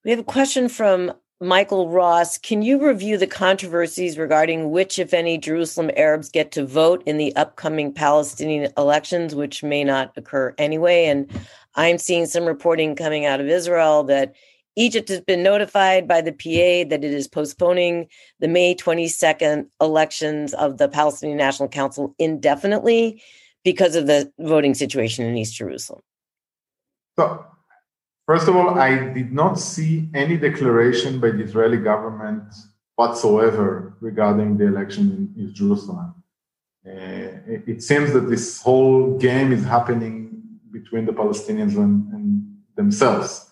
We have a question from Michael Ross. Can you review the controversies regarding which, if any, Jerusalem Arabs get to vote in the upcoming Palestinian elections, which may not occur anyway? And I'm seeing some reporting coming out of Israel that Egypt has been notified by the PA that it is postponing the May 22nd elections of the Palestinian National Council indefinitely because of the voting situation in East Jerusalem. So, first of all, I did not see any declaration by the Israeli government whatsoever regarding the election in East Jerusalem. Uh, it, seems that this whole game is happening between the Palestinians and, and themselves.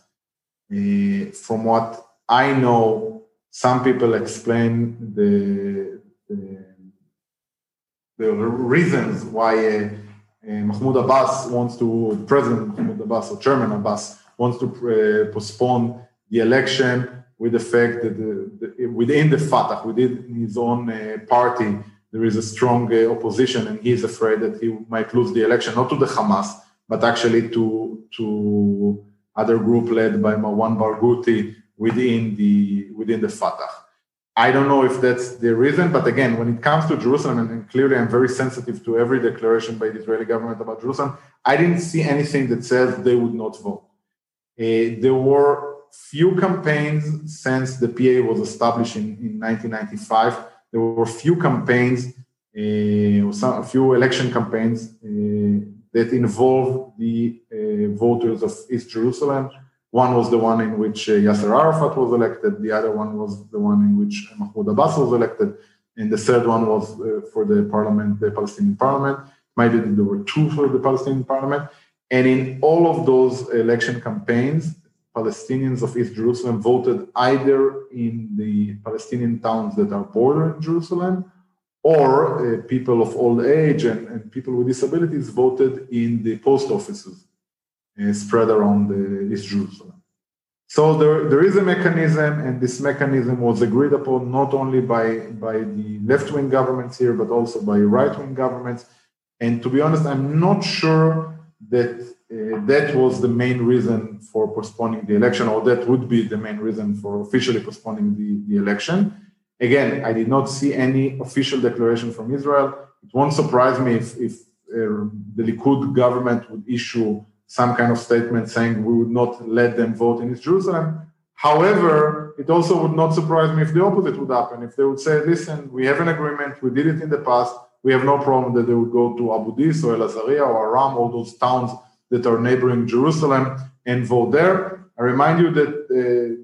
Uh, from what I know, some people explain the, the, the reasons why uh, Mahmoud Abbas wants to, President Mahmoud Abbas or Chairman Abbas wants to uh, postpone the election with the fact that the, the, within the Fatah, within his own uh, party, there is a strong uh, opposition, and he is afraid that he might lose the election, not to the Hamas, but actually to to other group led by Marwan Barghouti within the within the Fatah. I don't know if that's the reason, but again, when it comes to Jerusalem, and, clearly I'm very sensitive to every declaration by the Israeli government about Jerusalem, I didn't see anything that says they would not vote. Uh, there were few campaigns since the PA was established in, in 1995. There were few campaigns, uh, some, a few election campaigns uh, that involved the uh, voters of East Jerusalem. One was the one in which uh, Yasser Arafat was elected. The other one was the one in which Mahmoud Abbas was elected. And the third one was uh, for the parliament, the Palestinian parliament. Maybe there were two for the Palestinian parliament. And in all of those election campaigns, Palestinians of East Jerusalem voted either in the Palestinian towns that are bordering Jerusalem or uh, people of old age and, and, people with disabilities voted in the post offices uh, spread around uh, East Jerusalem. So there, there is a mechanism, and this mechanism was agreed upon not only by, by the left wing governments here, but also by right wing governments. And to be honest, I'm not sure that uh, that was the main reason for postponing the election, or that would be the main reason for officially postponing the, the election. Again, I did not see any official declaration from Israel. It won't surprise me if, if uh, the Likud government would issue some kind of statement saying we would not let them vote in East Jerusalem. However, it also would not surprise me if the opposite would happen. If they would say, listen, we have an agreement, we did it in the past, we have no problem that they would go to Abu Dis or El Azariah or Aram, all those towns that are neighboring Jerusalem, and vote there. I remind you that uh,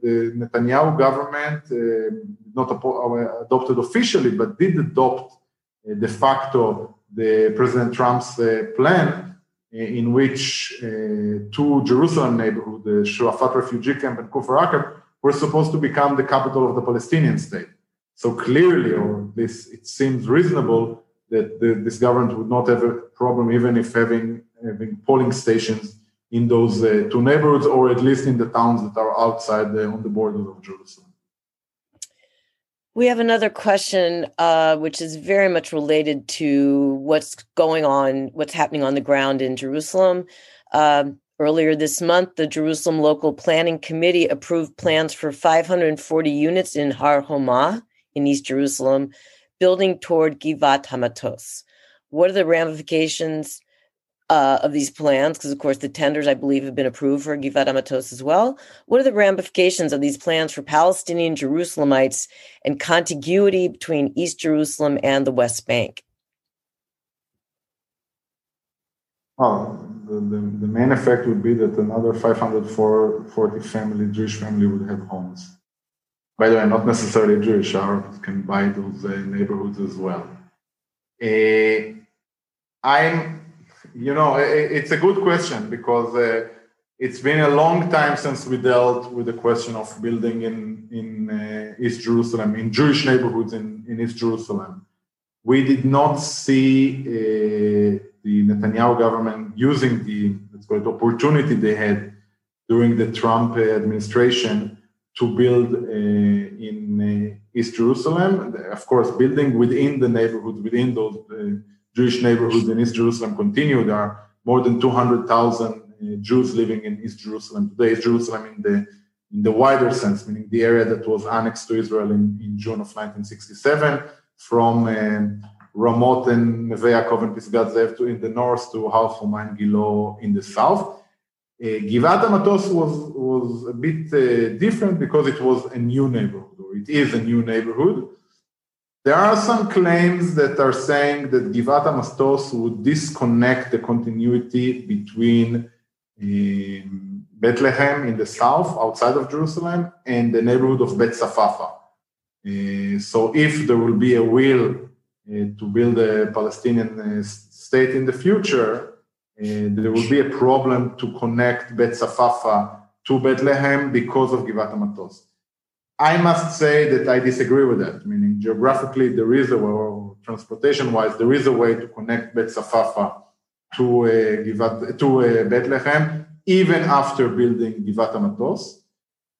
the Netanyahu government uh, not uh, adopted officially, but did adopt uh, de facto the President Trump's uh, plan in which uh, two Jerusalem neighborhoods, the Shuafat refugee camp and Kufr Akab, were supposed to become the capital of the Palestinian state. So clearly, or this it seems reasonable that the, this government would not have a problem even if having having polling stations in those uh, two neighborhoods, or at least in the towns that are outside the, on the borders of Jerusalem. We have another question, uh, which is very much related to what's going on, what's happening on the ground in Jerusalem. Uh, earlier this month, the Jerusalem Local Planning Committee approved plans for 540 units in Har Homa in East Jerusalem, building toward Givat Hamatos. What are the ramifications uh, of these plans, because of course the tenders, I believe, have been approved for Givat Hamatos as well. What are the ramifications of these plans for Palestinian Jerusalemites and contiguity between East Jerusalem and the West Bank? Well, the, the, the main effect would be that another 540 family, Jewish family would have homes. By the way, not necessarily Jewish, Arabs can buy those uh, neighborhoods as well. Uh, I'm you know, it's a good question because uh, it's been a long time since we dealt with the question of building in in East Jerusalem, in Jewish neighborhoods in, in East Jerusalem. We did not see the Netanyahu government using the let's call it opportunity they had during the Trump administration to build uh, in uh, East Jerusalem. Of course, building within the neighborhood, within those Jewish neighborhoods in East Jerusalem continue. There are more than 200,000 uh, Jews living in East Jerusalem today. East Jerusalem in the in the wider sense, meaning the area that was annexed to Israel in, in June of 1967, from um, Ramot and Neve Yaakov and Pisgat Zev to in the north to Har and Gilo in the south. Uh, Givat Matos was, was a bit uh, different because it was a new neighborhood, or it is a new neighborhood. There are some claims that are saying that Givat Mastos would disconnect the continuity between um, Bethlehem in the south, outside of Jerusalem, and the neighborhood of Bet Safafa. Uh, so, if there will be a will uh, to build a Palestinian uh, state in the future, there will be a problem to connect Bet Safafa to Bethlehem because of Givat Matos. I must say that I disagree with that, meaning geographically there is a way, or transportation-wise, there is a way to connect Bet Safafa to, uh, Givat, to uh, Bethlehem, even after building Givat Amatos.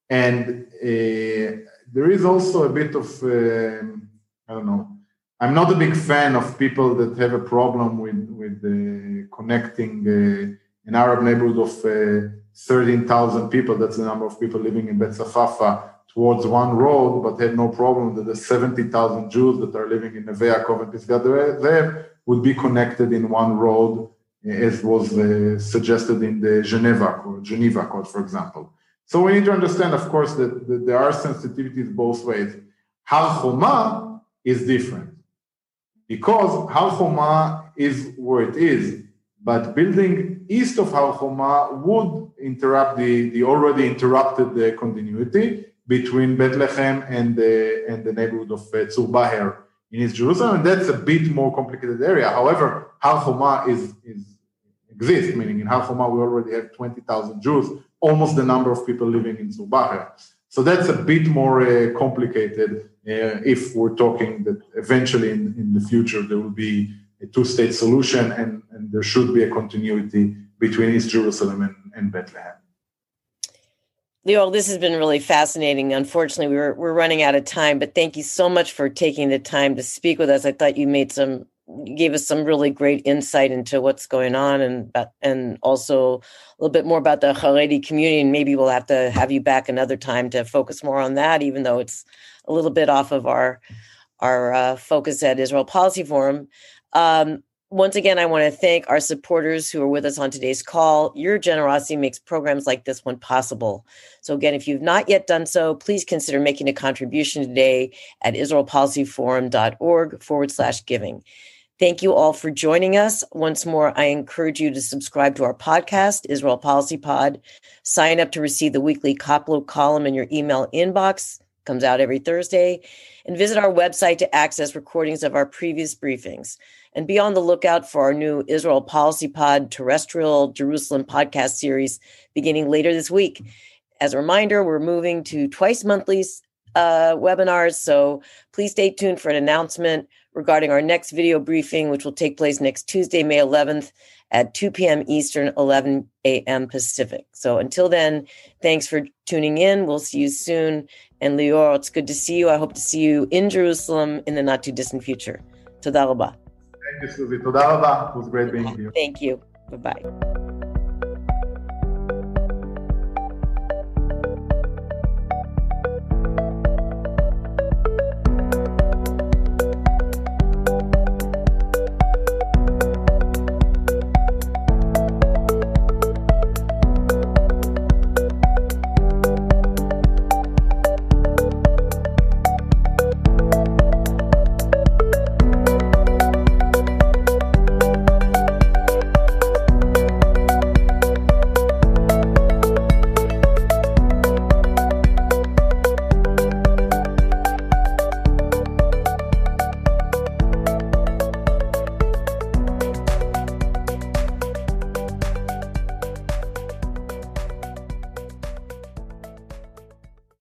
And uh, there is also a bit of, um, I don't know, I'm not a big fan of people that have a problem with, uh, connecting uh, an Arab neighborhood of uh, 13,000 people, that's the number of people living in Bet Safafa, towards one road, but had no problem that the 70,000 Jews that are living in Neve Yaakov and Pisgat Zev would be connected in one road, as was uh, suggested in the Geneva Geneva Accord, for example. So we need to understand, of course, that, that there are sensitivities both ways. Har Homa is different because Har Homa is where it is, but building east of Har Homa would interrupt the, the already interrupted the continuity between Bethlehem and the, and the neighborhood of uh, Tzur Baher in East Jerusalem, and that's a bit more complicated area. However, Har Homa is, is exists, meaning in Har Homa we already have 20,000 Jews, almost the number of people living in Tzur Baher. So that's a bit more uh, complicated uh, if we're talking that eventually in, in the future there will be a two-state solution and, and there should be a continuity between East Jerusalem and, and Bethlehem. Lior, this has been really fascinating. Unfortunately, we're we're running out of time, but thank you so much for taking the time to speak with us. I thought you made some gave us some really great insight into what's going on and and also a little bit more about the Haredi community. And maybe we'll have to have you back another time to focus more on that, even though it's a little bit off of our our uh, focus at Israel Policy Forum. Um, once again, I want to thank our supporters who are with us on today's call. Your generosity makes programs like this one possible. So, again, if you've not yet done so, please consider making a contribution today at israelpolicyforum.org forward slash giving. Thank you all for joining us. Once more, I encourage you to subscribe to our podcast, Israel Policy Pod. Sign up to receive the weekly Koplow column in your email inbox comes out every Thursday, and visit our website to access recordings of our previous briefings. And be on the lookout for our new Israel Policy Pod terrestrial Jerusalem podcast series beginning later this week. As a reminder, we're moving to twice monthly uh, webinars, so please stay tuned for an announcement regarding our next video briefing, which will take place next Tuesday, May 11th at 2 p.m. Eastern, 11 a.m. Pacific. So until then, thanks for tuning in. We'll see you soon. And Lior, it's good to see you. I hope to see you in Jerusalem in the not too distant future. Toda. Thank you, Susie. Toda. It was great being here. Thank you. Bye bye.